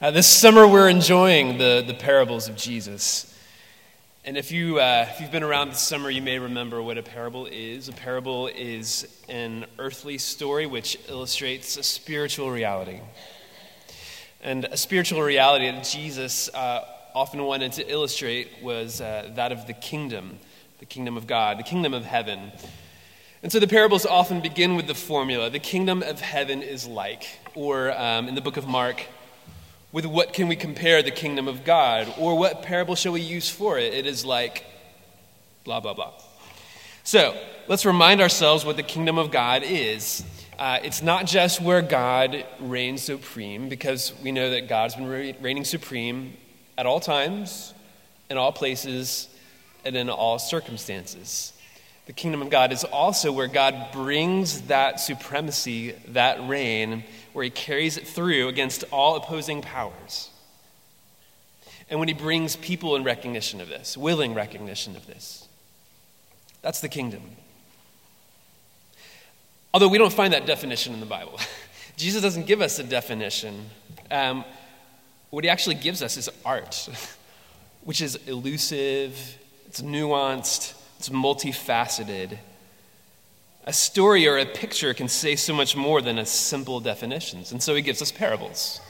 Uh, this summer, we're enjoying the, the parables of Jesus. And if, you, uh, if you've been around this summer, you may remember what a parable is. A parable is an earthly story which illustrates a spiritual reality. And a spiritual reality that Jesus uh, often wanted to illustrate was uh, that of the kingdom, the kingdom of God, the kingdom of heaven. And so the parables often begin with the formula the kingdom of heaven is like, or um, in the book of Mark, with what can we compare the kingdom of God? Or what parable shall we use for it? It is like blah, blah, blah. So let's remind ourselves what the kingdom of God is. Uh, it's not just where God reigns supreme, because we know that God's been reigning supreme at all times, in all places, and in all circumstances. The kingdom of God is also where God brings that supremacy, that reign, where he carries it through against all opposing powers. And when he brings people in recognition of this, willing recognition of this. That's the kingdom. Although we don't find that definition in the Bible. Jesus doesn't give us a definition. Um, what he actually gives us is art, which is elusive, it's nuanced, it's multifaceted. A story or a picture can say so much more than a simple definitions, and so he gives us parables.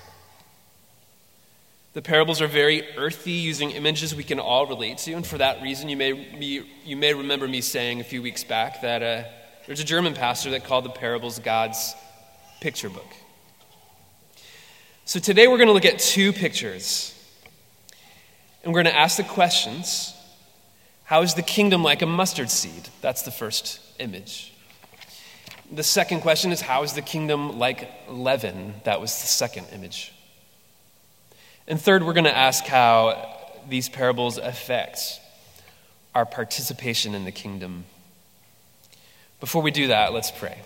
The parables are very earthy, using images we can all relate to, and for that reason, you may, be, you may remember me saying a few weeks back that uh, there's a German pastor that called the parables God's picture book. So today we're going to look at two pictures, and we're going to ask the questions How is the kingdom like a mustard seed? That's the first image. The second question is How is the kingdom like leaven? That was the second image. And third, we're going to ask how these parables affect our participation in the kingdom. Before we do that, let's pray.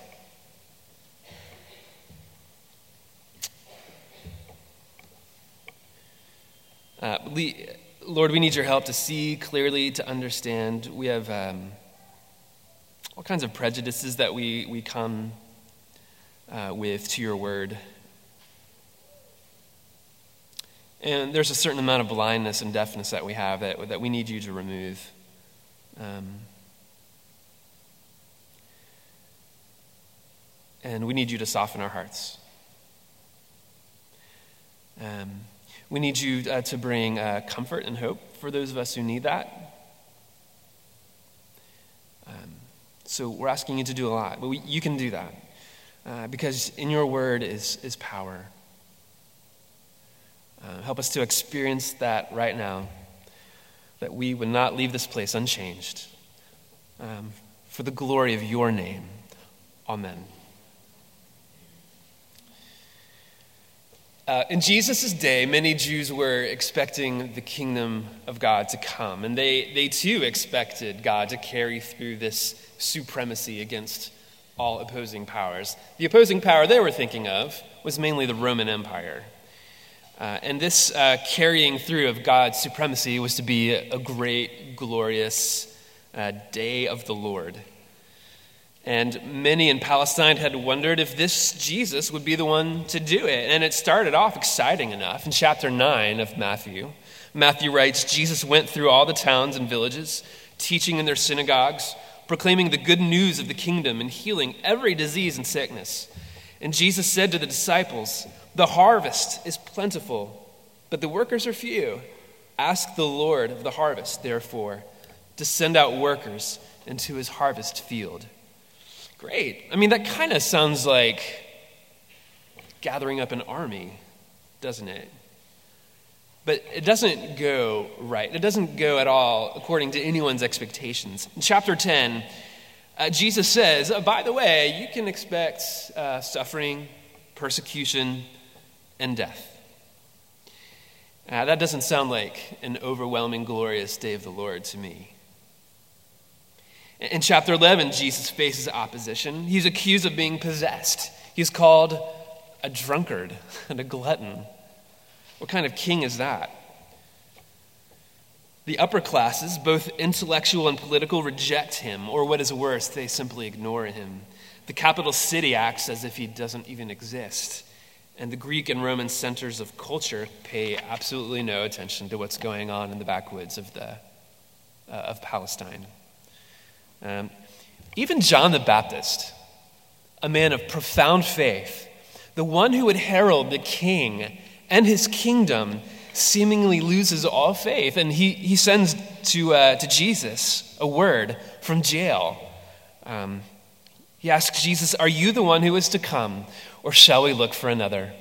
Uh, Lord, we need your help to see clearly, to understand. We have. Um, all kinds of prejudices that we, we come uh, with to your word. And there's a certain amount of blindness and deafness that we have that, that we need you to remove. Um, and we need you to soften our hearts. Um, we need you uh, to bring uh, comfort and hope for those of us who need that. So we're asking you to do a lot, but we, you can do that uh, because in your word is, is power. Uh, help us to experience that right now, that we would not leave this place unchanged. Um, for the glory of your name. Amen. Uh, in Jesus' day, many Jews were expecting the kingdom of God to come, and they, they too expected God to carry through this supremacy against all opposing powers. The opposing power they were thinking of was mainly the Roman Empire. Uh, and this uh, carrying through of God's supremacy was to be a, a great, glorious uh, day of the Lord. And many in Palestine had wondered if this Jesus would be the one to do it. And it started off exciting enough. In chapter 9 of Matthew, Matthew writes Jesus went through all the towns and villages, teaching in their synagogues, proclaiming the good news of the kingdom, and healing every disease and sickness. And Jesus said to the disciples, The harvest is plentiful, but the workers are few. Ask the Lord of the harvest, therefore, to send out workers into his harvest field. Great. I mean, that kind of sounds like gathering up an army, doesn't it? But it doesn't go right. It doesn't go at all according to anyone's expectations. In chapter 10, uh, Jesus says, oh, by the way, you can expect uh, suffering, persecution, and death. Uh, that doesn't sound like an overwhelming, glorious day of the Lord to me. In chapter 11, Jesus faces opposition. He's accused of being possessed. He's called a drunkard and a glutton. What kind of king is that? The upper classes, both intellectual and political, reject him, or what is worse, they simply ignore him. The capital city acts as if he doesn't even exist. And the Greek and Roman centers of culture pay absolutely no attention to what's going on in the backwoods of, the, uh, of Palestine. Um, even John the Baptist, a man of profound faith, the one who would herald the king and his kingdom, seemingly loses all faith. And he, he sends to, uh, to Jesus a word from jail. Um, he asks Jesus, Are you the one who is to come, or shall we look for another?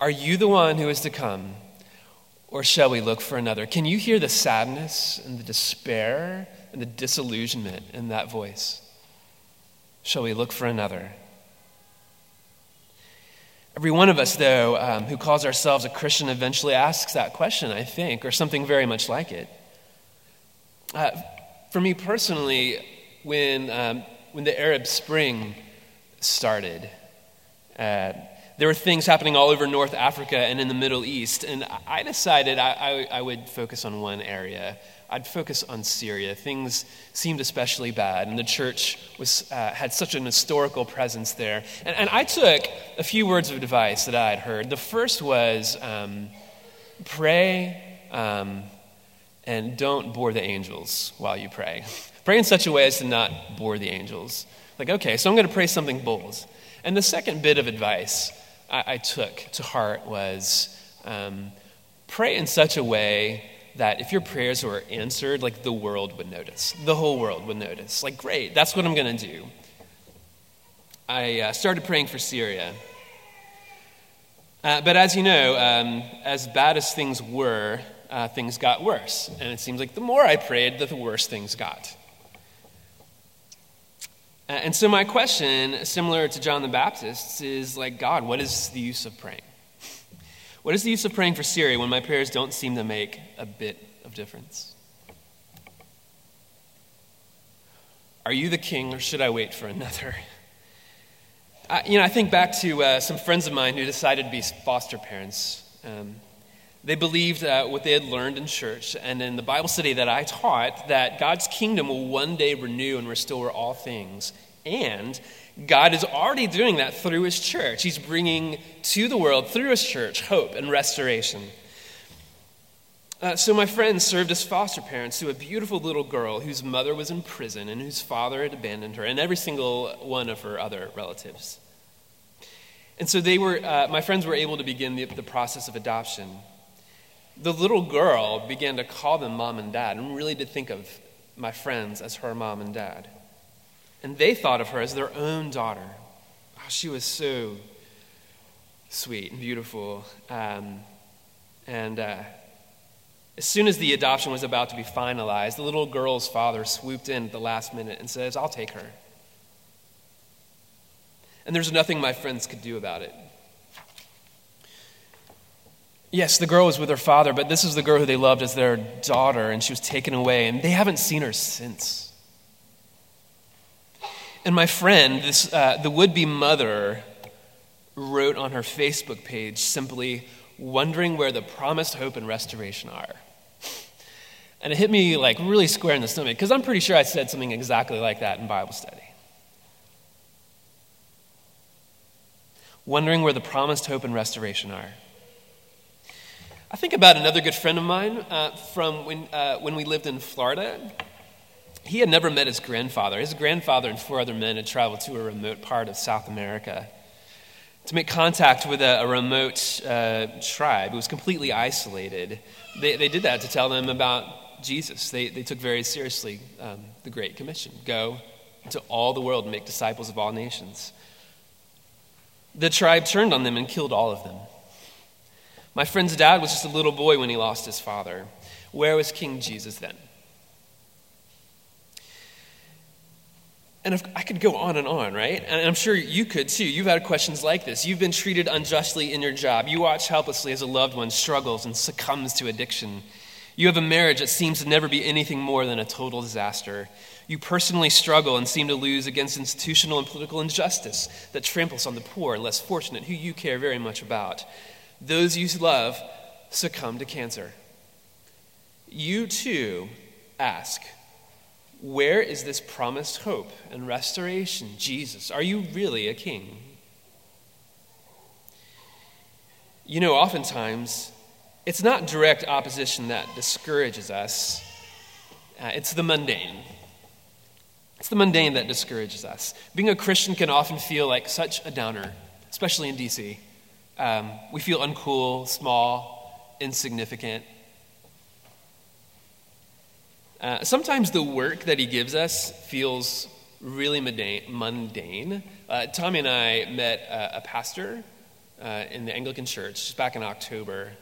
Are you the one who is to come, or shall we look for another? Can you hear the sadness and the despair and the disillusionment in that voice? Shall we look for another? Every one of us, though, um, who calls ourselves a Christian eventually asks that question, I think, or something very much like it. Uh, for me personally, when, um, when the Arab Spring started, uh, there were things happening all over North Africa and in the Middle East, and I decided I, I, I would focus on one area. I'd focus on Syria. Things seemed especially bad, and the church was, uh, had such an historical presence there. And, and, I took a few words of advice that I had heard. The first was um, pray um, and don't bore the angels while you pray. Pray in such a way as to not bore the angels. Like, okay, so I'm going to pray something bold. And the second bit of advice I, I took to heart was um, pray in such a way that if your prayers were answered, like the world would notice. The whole world would notice. Like, great, that's what I'm going to do. I uh, started praying for Syria. Uh, but as you know, um, as bad as things were, uh, things got worse. And it seems like the more I prayed, the worse things got. Uh, and so, my question, similar to John the Baptist's, is like, God, what is the use of praying? What is the use of praying for Syria when my prayers don't seem to make a bit of difference? Are you the king, or should I wait for another? I, you know, I think back to uh, some friends of mine who decided to be foster parents. Um, they believed uh, what they had learned in church and in the Bible study that I taught that God's kingdom will one day renew and restore all things. And God is already doing that through his church. He's bringing to the world, through his church, hope and restoration. Uh, so, my friends served as foster parents to a beautiful little girl whose mother was in prison and whose father had abandoned her, and every single one of her other relatives. And so, they were, uh, my friends were able to begin the, the process of adoption the little girl began to call them mom and dad and really did think of my friends as her mom and dad. And they thought of her as their own daughter. Oh, she was so sweet and beautiful. Um, and uh, as soon as the adoption was about to be finalized, the little girl's father swooped in at the last minute and says, I'll take her. And there's nothing my friends could do about it. Yes, the girl was with her father, but this is the girl who they loved as their daughter, and she was taken away, and they haven't seen her since. And my friend, this, uh, the would be mother, wrote on her Facebook page simply, wondering where the promised hope and restoration are. And it hit me like really square in the stomach because I'm pretty sure I said something exactly like that in Bible study. Wondering where the promised hope and restoration are. I think about another good friend of mine uh, from when, uh, when we lived in Florida. He had never met his grandfather. His grandfather and four other men had traveled to a remote part of South America to make contact with a, a remote uh, tribe. It was completely isolated. They, they did that to tell them about Jesus. They, they took very seriously um, the Great Commission go to all the world and make disciples of all nations. The tribe turned on them and killed all of them. My friend's dad was just a little boy when he lost his father. Where was King Jesus then? And if, I could go on and on, right? And I'm sure you could too. You've had questions like this. You've been treated unjustly in your job. You watch helplessly as a loved one struggles and succumbs to addiction. You have a marriage that seems to never be anything more than a total disaster. You personally struggle and seem to lose against institutional and political injustice that tramples on the poor and less fortunate, who you care very much about those you love succumb to cancer. You too ask, where is this promised hope and restoration? Jesus, are you really a king? you know, oftentimes it's not direct opposition that discourages us, uh, it's the mundane. It's the mundane that discourages us. Being a Christian can often feel like such a downer, especially in DC. Um, we feel uncool, small, insignificant. Uh, sometimes the work that he gives us feels really mundane. Uh, Tommy and I met a pastor uh, in the Anglican church back in October.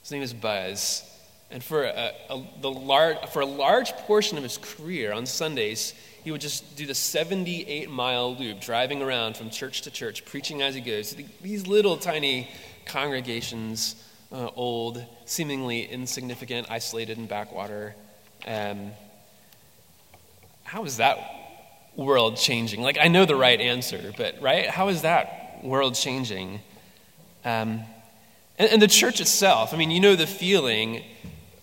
His name is Buzz. And for a, a, the large, for a large portion of his career on Sundays, he would just do the 78 mile loop, driving around from church to church, preaching as he goes. These little tiny congregations, uh, old, seemingly insignificant, isolated in backwater. Um, how is that world changing? Like, I know the right answer, but, right? How is that world changing? Um, and, and the church itself, I mean, you know the feeling,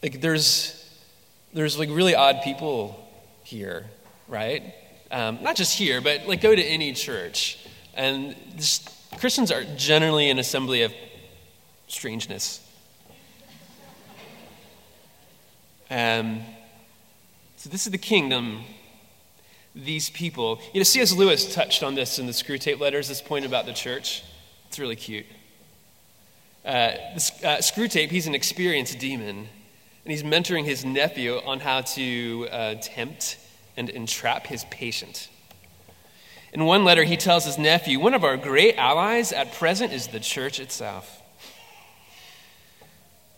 like, there's, there's like really odd people here, right? Um, not just here, but like go to any church. And just, Christians are generally an assembly of strangeness. Um, so this is the kingdom these people. You know, C.S. Lewis touched on this in the Screwtape Letters, this point about the church. It's really cute. Uh, this, uh, Screwtape, he's an experienced demon, and he's mentoring his nephew on how to uh, tempt and entrap his patient. In one letter, he tells his nephew, One of our great allies at present is the church itself.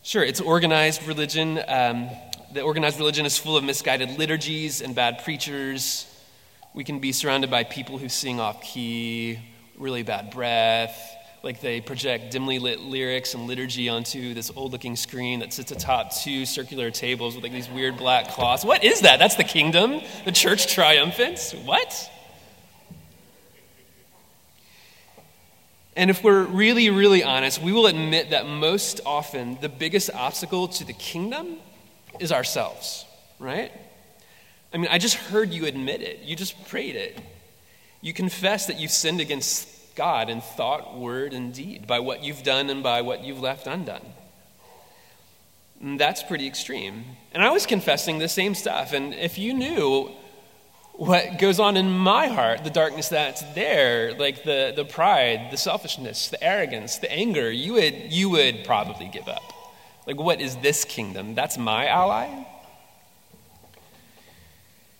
Sure, it's organized religion. Um, the organized religion is full of misguided liturgies and bad preachers. We can be surrounded by people who sing off key, really bad breath, like they project dimly lit lyrics and liturgy onto this old looking screen that sits atop two circular tables with like these weird black cloths. What is that? That's the kingdom? The church triumphant? What? And if we're really, really honest, we will admit that most often the biggest obstacle to the kingdom is ourselves, right? I mean, I just heard you admit it. You just prayed it. You confess that you've sinned against God in thought, word, and deed by what you've done and by what you've left undone. And that's pretty extreme. And I was confessing the same stuff. And if you knew what goes on in my heart, the darkness that's there, like the, the pride, the selfishness, the arrogance, the anger, you would, you would probably give up. Like, what is this kingdom? That's my ally?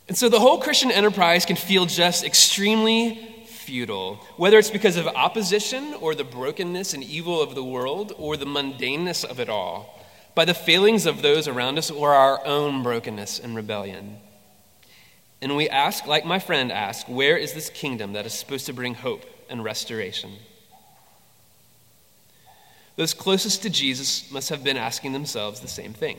And so the whole Christian enterprise can feel just extremely futile, whether it's because of opposition or the brokenness and evil of the world or the mundaneness of it all, by the failings of those around us or our own brokenness and rebellion. And we ask, like my friend asked, where is this kingdom that is supposed to bring hope and restoration? Those closest to Jesus must have been asking themselves the same thing.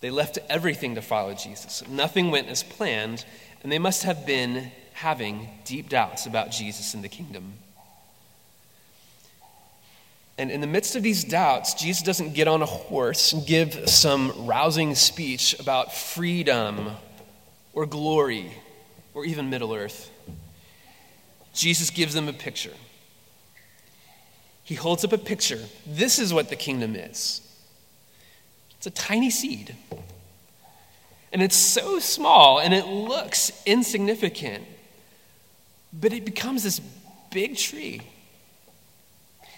They left everything to follow Jesus. Nothing went as planned, and they must have been having deep doubts about Jesus and the kingdom. And in the midst of these doubts, Jesus doesn't get on a horse and give some rousing speech about freedom or glory or even Middle Earth. Jesus gives them a picture. He holds up a picture. This is what the kingdom is. It's a tiny seed. And it's so small and it looks insignificant, but it becomes this big tree.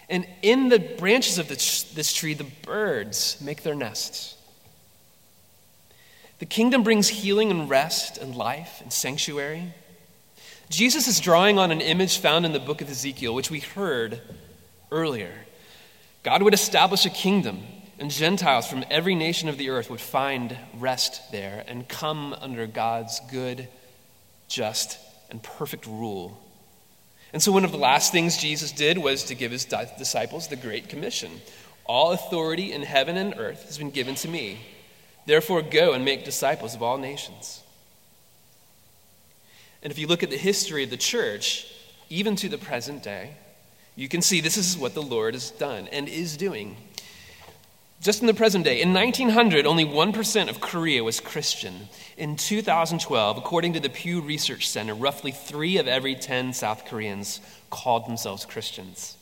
And in the branches of this tree, the birds make their nests. The kingdom brings healing and rest and life and sanctuary. Jesus is drawing on an image found in the book of Ezekiel, which we heard earlier. God would establish a kingdom and Gentiles from every nation of the earth would find rest there and come under God's good, just, and perfect rule. And so, one of the last things Jesus did was to give his disciples the Great Commission All authority in heaven and earth has been given to me. Therefore, go and make disciples of all nations. And if you look at the history of the church, even to the present day, you can see this is what the Lord has done and is doing. Just in the present day, in 1900, only 1% of Korea was Christian. In 2012, according to the Pew Research Center, roughly three of every 10 South Koreans called themselves Christians.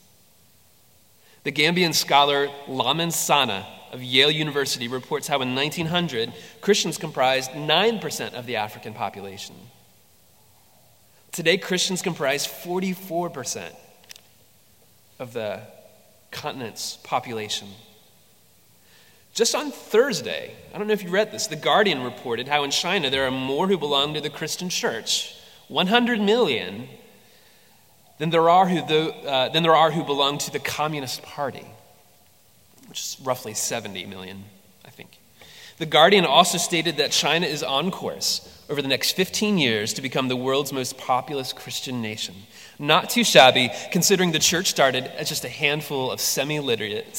The Gambian scholar Lamin Sanneh of Yale University reports how in 1900, Christians comprised 9% of the African population. Today, Christians comprise 44% of the continent's population. Just on Thursday, I don't know if you read this, The Guardian reported how in China there are more who belong to the Christian church, 100 million, than there are who, uh, than there are who belong to the Communist Party, which is roughly 70 million, I think. The Guardian also stated that China is on course over the next 15 years to become the world's most populous Christian nation. Not too shabby, considering the church started as just a handful of semi literate,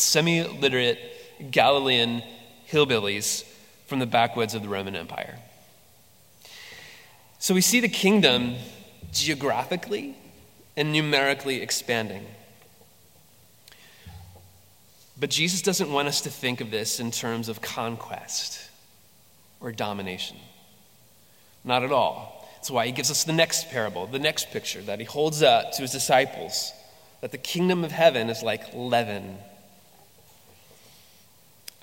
Galilean hillbillies from the backwoods of the Roman Empire. So we see the kingdom geographically and numerically expanding. But Jesus doesn't want us to think of this in terms of conquest or domination. Not at all. That's why he gives us the next parable, the next picture that he holds up to his disciples that the kingdom of heaven is like leaven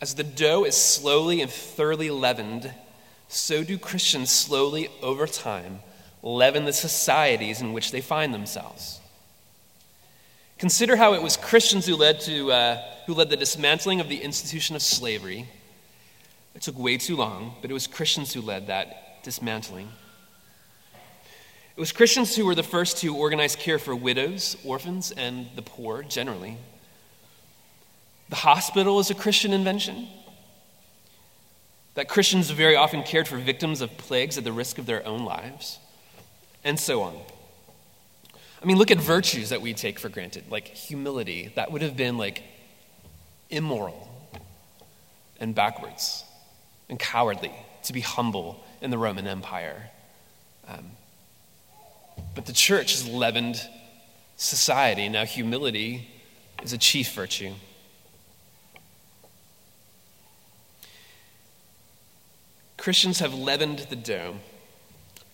as the dough is slowly and thoroughly leavened, so do Christians slowly over time leaven the societies in which they find themselves. Consider how it was Christians who led, to, uh, who led the dismantling of the institution of slavery. It took way too long, but it was Christians who led that dismantling. It was Christians who were the first to organize care for widows, orphans, and the poor generally. The hospital is a Christian invention. That Christians very often cared for victims of plagues at the risk of their own lives, and so on. I mean, look at virtues that we take for granted, like humility. That would have been like immoral and backwards and cowardly to be humble in the Roman Empire. Um, but the church has leavened society. Now, humility is a chief virtue. Christians have leavened the dough.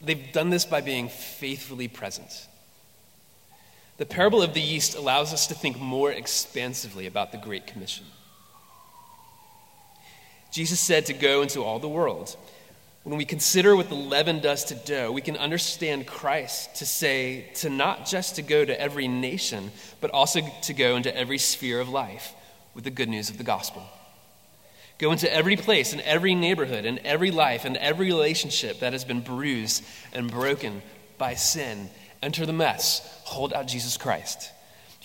They've done this by being faithfully present. The parable of the yeast allows us to think more expansively about the Great Commission. Jesus said to go into all the world. When we consider what the leaven does to dough, we can understand Christ to say to not just to go to every nation, but also to go into every sphere of life with the good news of the gospel. Go into every place and every neighborhood and every life and every relationship that has been bruised and broken by sin. Enter the mess. Hold out Jesus Christ.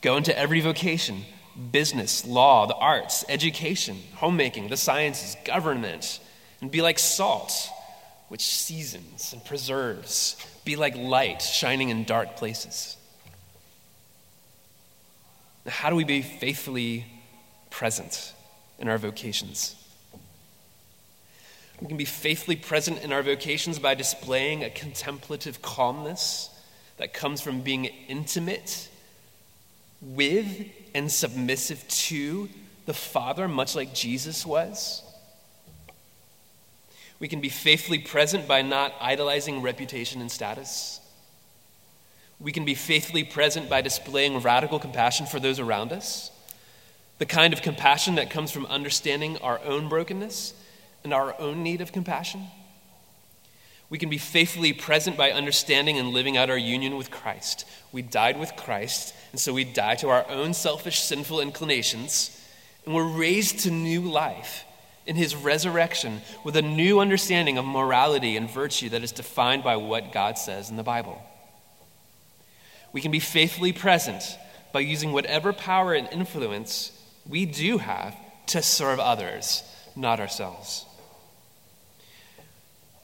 Go into every vocation business, law, the arts, education, homemaking, the sciences, government, and be like salt, which seasons and preserves. Be like light shining in dark places. Now, how do we be faithfully present in our vocations? We can be faithfully present in our vocations by displaying a contemplative calmness that comes from being intimate with and submissive to the Father, much like Jesus was. We can be faithfully present by not idolizing reputation and status. We can be faithfully present by displaying radical compassion for those around us, the kind of compassion that comes from understanding our own brokenness and our own need of compassion. We can be faithfully present by understanding and living out our union with Christ. We died with Christ, and so we die to our own selfish, sinful inclinations, and we're raised to new life in his resurrection with a new understanding of morality and virtue that is defined by what God says in the Bible. We can be faithfully present by using whatever power and influence we do have to serve others, not ourselves.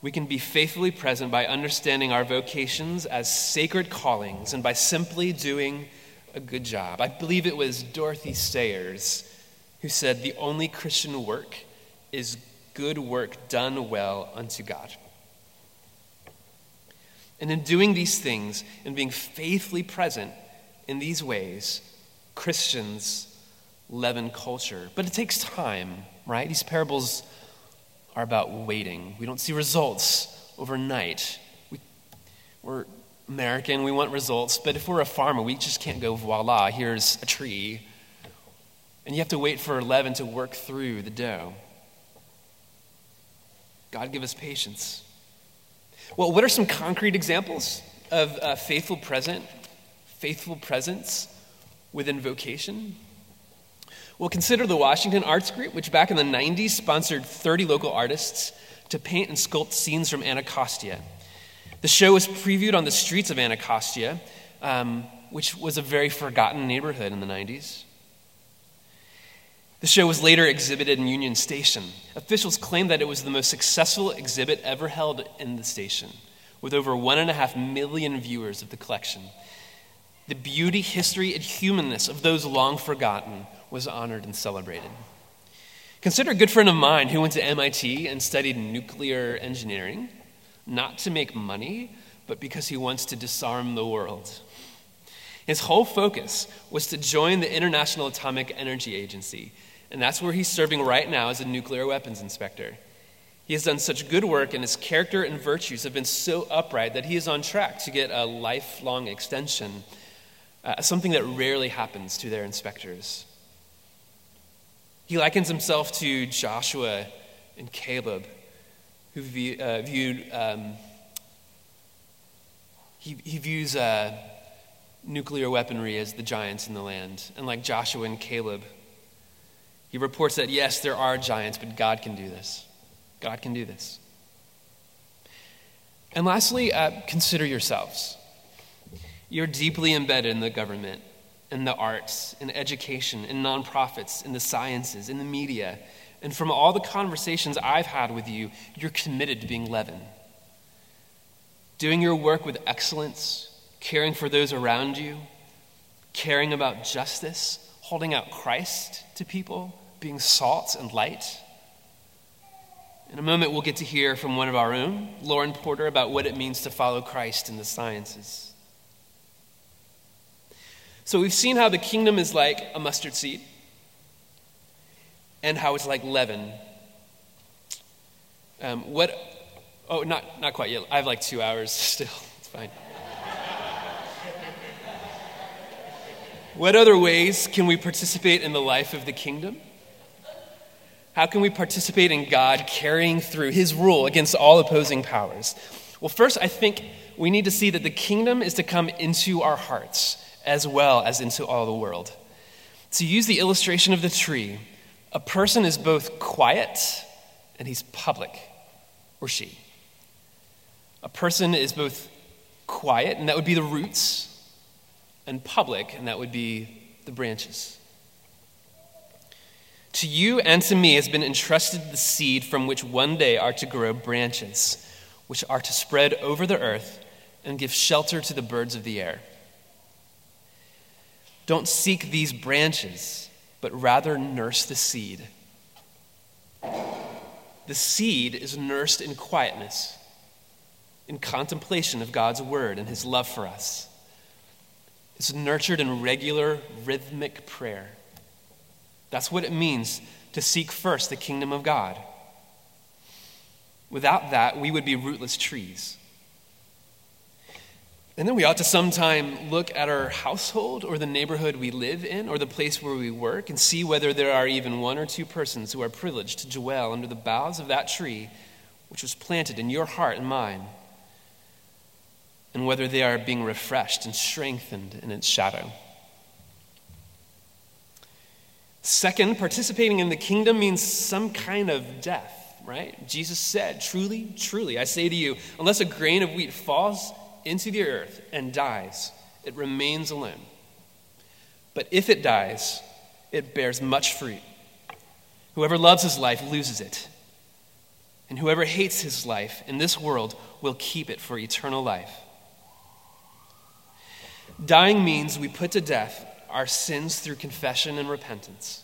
We can be faithfully present by understanding our vocations as sacred callings and by simply doing a good job. I believe it was Dorothy Sayers who said, The only Christian work is good work done well unto God. And in doing these things and being faithfully present in these ways, Christians leaven culture. But it takes time, right? These parables are about waiting. We don't see results overnight. We, we're American, we want results, but if we're a farmer, we just can't go, voila, here's a tree. And you have to wait for leaven to work through the dough. God, give us patience. Well, what are some concrete examples of uh, faithful present, faithful presence within vocation? Well, consider the Washington Arts Group, which back in the 90s sponsored 30 local artists to paint and sculpt scenes from Anacostia. The show was previewed on the streets of Anacostia, um, which was a very forgotten neighborhood in the 90s. The show was later exhibited in Union Station. Officials claimed that it was the most successful exhibit ever held in the station, with over one and a half million viewers of the collection. The beauty, history, and humanness of those long forgotten was honored and celebrated. Consider a good friend of mine who went to MIT and studied nuclear engineering, not to make money, but because he wants to disarm the world. His whole focus was to join the International Atomic Energy Agency and that's where he's serving right now as a nuclear weapons inspector. He has done such good work, and his character and virtues have been so upright that he is on track to get a lifelong extension, uh, something that rarely happens to their inspectors. He likens himself to Joshua and Caleb, who view, uh, viewed, um, he, he views uh, nuclear weaponry as the giants in the land. And like Joshua and Caleb, he reports that, yes, there are giants, but God can do this. God can do this. And lastly, uh, consider yourselves. You're deeply embedded in the government, in the arts, in education, in nonprofits, in the sciences, in the media. And from all the conversations I've had with you, you're committed to being leaven. Doing your work with excellence, caring for those around you, caring about justice, holding out Christ to people, being salt and light. In a moment, we'll get to hear from one of our own, Lauren Porter, about what it means to follow Christ in the sciences. So, we've seen how the kingdom is like a mustard seed and how it's like leaven. Um, what, oh, not, not quite yet. I have like two hours still. It's fine. What other ways can we participate in the life of the kingdom? How can we participate in God carrying through his rule against all opposing powers? Well, first, I think we need to see that the kingdom is to come into our hearts as well as into all the world. To use the illustration of the tree, a person is both quiet and he's public, or she. A person is both quiet, and that would be the roots, and public, and that would be the branches. To you and to me has been entrusted the seed from which one day are to grow branches, which are to spread over the earth and give shelter to the birds of the air. Don't seek these branches, but rather nurse the seed. The seed is nursed in quietness, in contemplation of God's word and his love for us. It's nurtured in regular, rhythmic prayer. That's what it means to seek first the kingdom of God. Without that, we would be rootless trees. And then we ought to sometime look at our household or the neighborhood we live in or the place where we work and see whether there are even one or two persons who are privileged to dwell under the boughs of that tree which was planted in your heart and mine, and whether they are being refreshed and strengthened in its shadow. Second, participating in the kingdom means some kind of death, right? Jesus said, Truly, truly, I say to you, unless a grain of wheat falls into the earth and dies, it remains alone. But if it dies, it bears much fruit. Whoever loves his life loses it. And whoever hates his life in this world will keep it for eternal life. Dying means we put to death our sins through confession and repentance.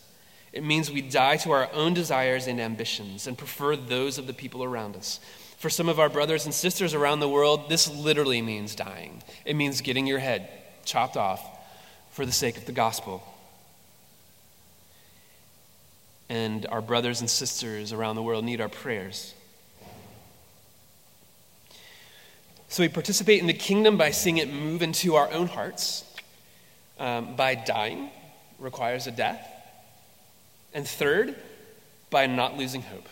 It means we die to our own desires and ambitions and prefer those of the people around us. For some of our brothers and sisters around the world, this literally means dying. It means getting your head chopped off for the sake of the gospel. And our brothers and sisters around the world need our prayers. So we participate in the kingdom by seeing it move into our own hearts um, by dying requires a death. And third, by not losing hope.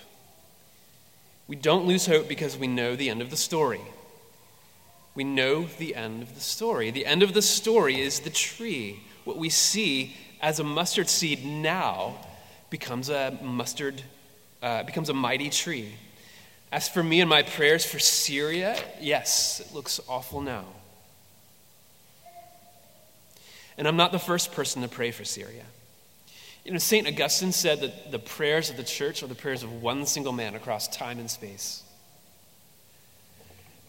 We don't lose hope because we know the end of the story. We know the end of the story. The end of the story is the tree. What we see as a mustard seed now becomes a mustard, uh, becomes a mighty tree. As for me and my prayers for Syria, yes, it looks awful now. And I'm not the first person to pray for Syria. You know, St. Augustine said that the prayers of the church are the prayers of one single man across time and space.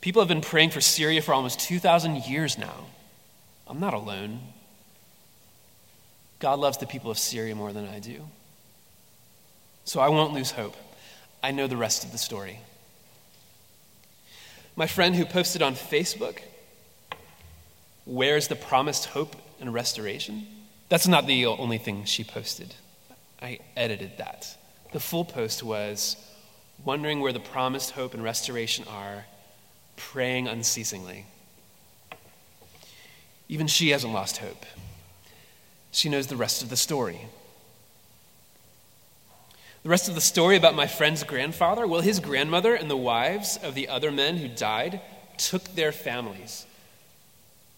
People have been praying for Syria for almost 2,000 years now. I'm not alone. God loves the people of Syria more than I do. So I won't lose hope. I know the rest of the story. My friend who posted on Facebook, Where's the promised hope and restoration? That's not the only thing she posted. I edited that. The full post was wondering where the promised hope and restoration are, praying unceasingly. Even she hasn't lost hope. She knows the rest of the story. The rest of the story about my friend's grandfather well, his grandmother and the wives of the other men who died took their families,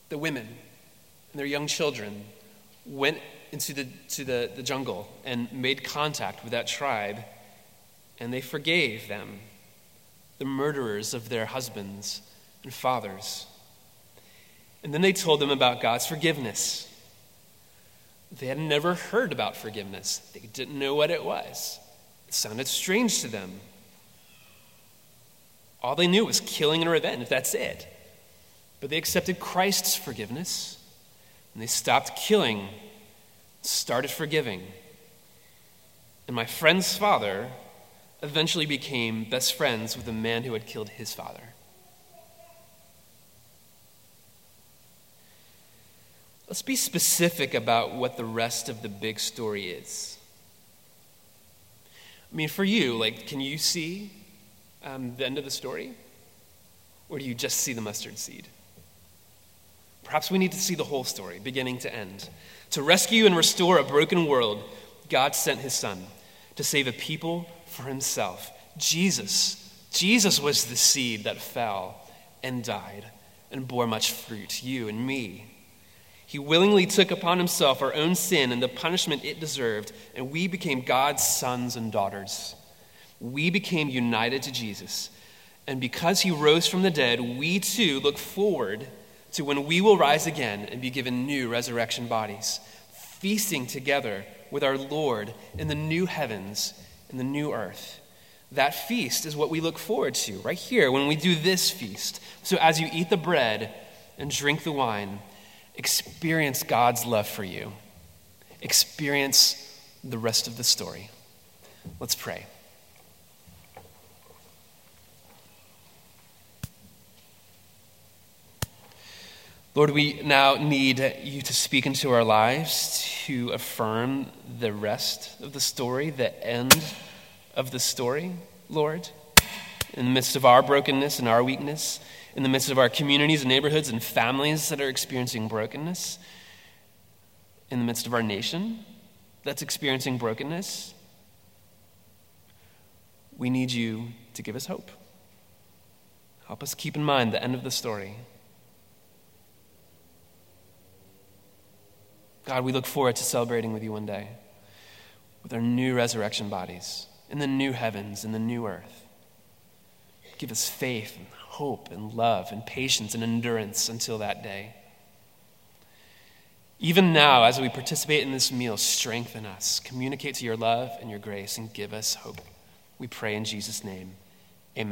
the women and their young children, went into the, to the, the jungle and made contact with that tribe, and they forgave them, the murderers of their husbands and fathers. And then they told them about God's forgiveness. They had never heard about forgiveness, they didn't know what it was. It sounded strange to them. All they knew was killing and revenge. That's it. But they accepted Christ's forgiveness and they stopped killing, started forgiving. And my friend's father eventually became best friends with the man who had killed his father. Let's be specific about what the rest of the big story is. I mean, for you, like, can you see um, the end of the story? Or do you just see the mustard seed? Perhaps we need to see the whole story, beginning to end. To rescue and restore a broken world, God sent his son to save a people for himself. Jesus, Jesus was the seed that fell and died and bore much fruit, you and me. He willingly took upon himself our own sin and the punishment it deserved, and we became God's sons and daughters. We became united to Jesus. And because he rose from the dead, we too look forward to when we will rise again and be given new resurrection bodies, feasting together with our Lord in the new heavens and the new earth. That feast is what we look forward to right here when we do this feast. So as you eat the bread and drink the wine, experience God's love for you. Experience the rest of the story. Let's pray. Lord, we now need you to speak into our lives to affirm the rest of the story, the end of the story, Lord. In the midst of our brokenness and our weakness, in the midst of our communities and neighborhoods and families that are experiencing brokenness, in the midst of our nation that's experiencing brokenness, we need you to give us hope. Help us keep in mind the end of the story. God, we look forward to celebrating with you one day with our new resurrection bodies in the new heavens and the new earth. Give us faith hope and love and patience and endurance until that day. Even now, as we participate in this meal, strengthen us, communicate to your love and your grace, and give us hope. We pray in Jesus' name. Amen.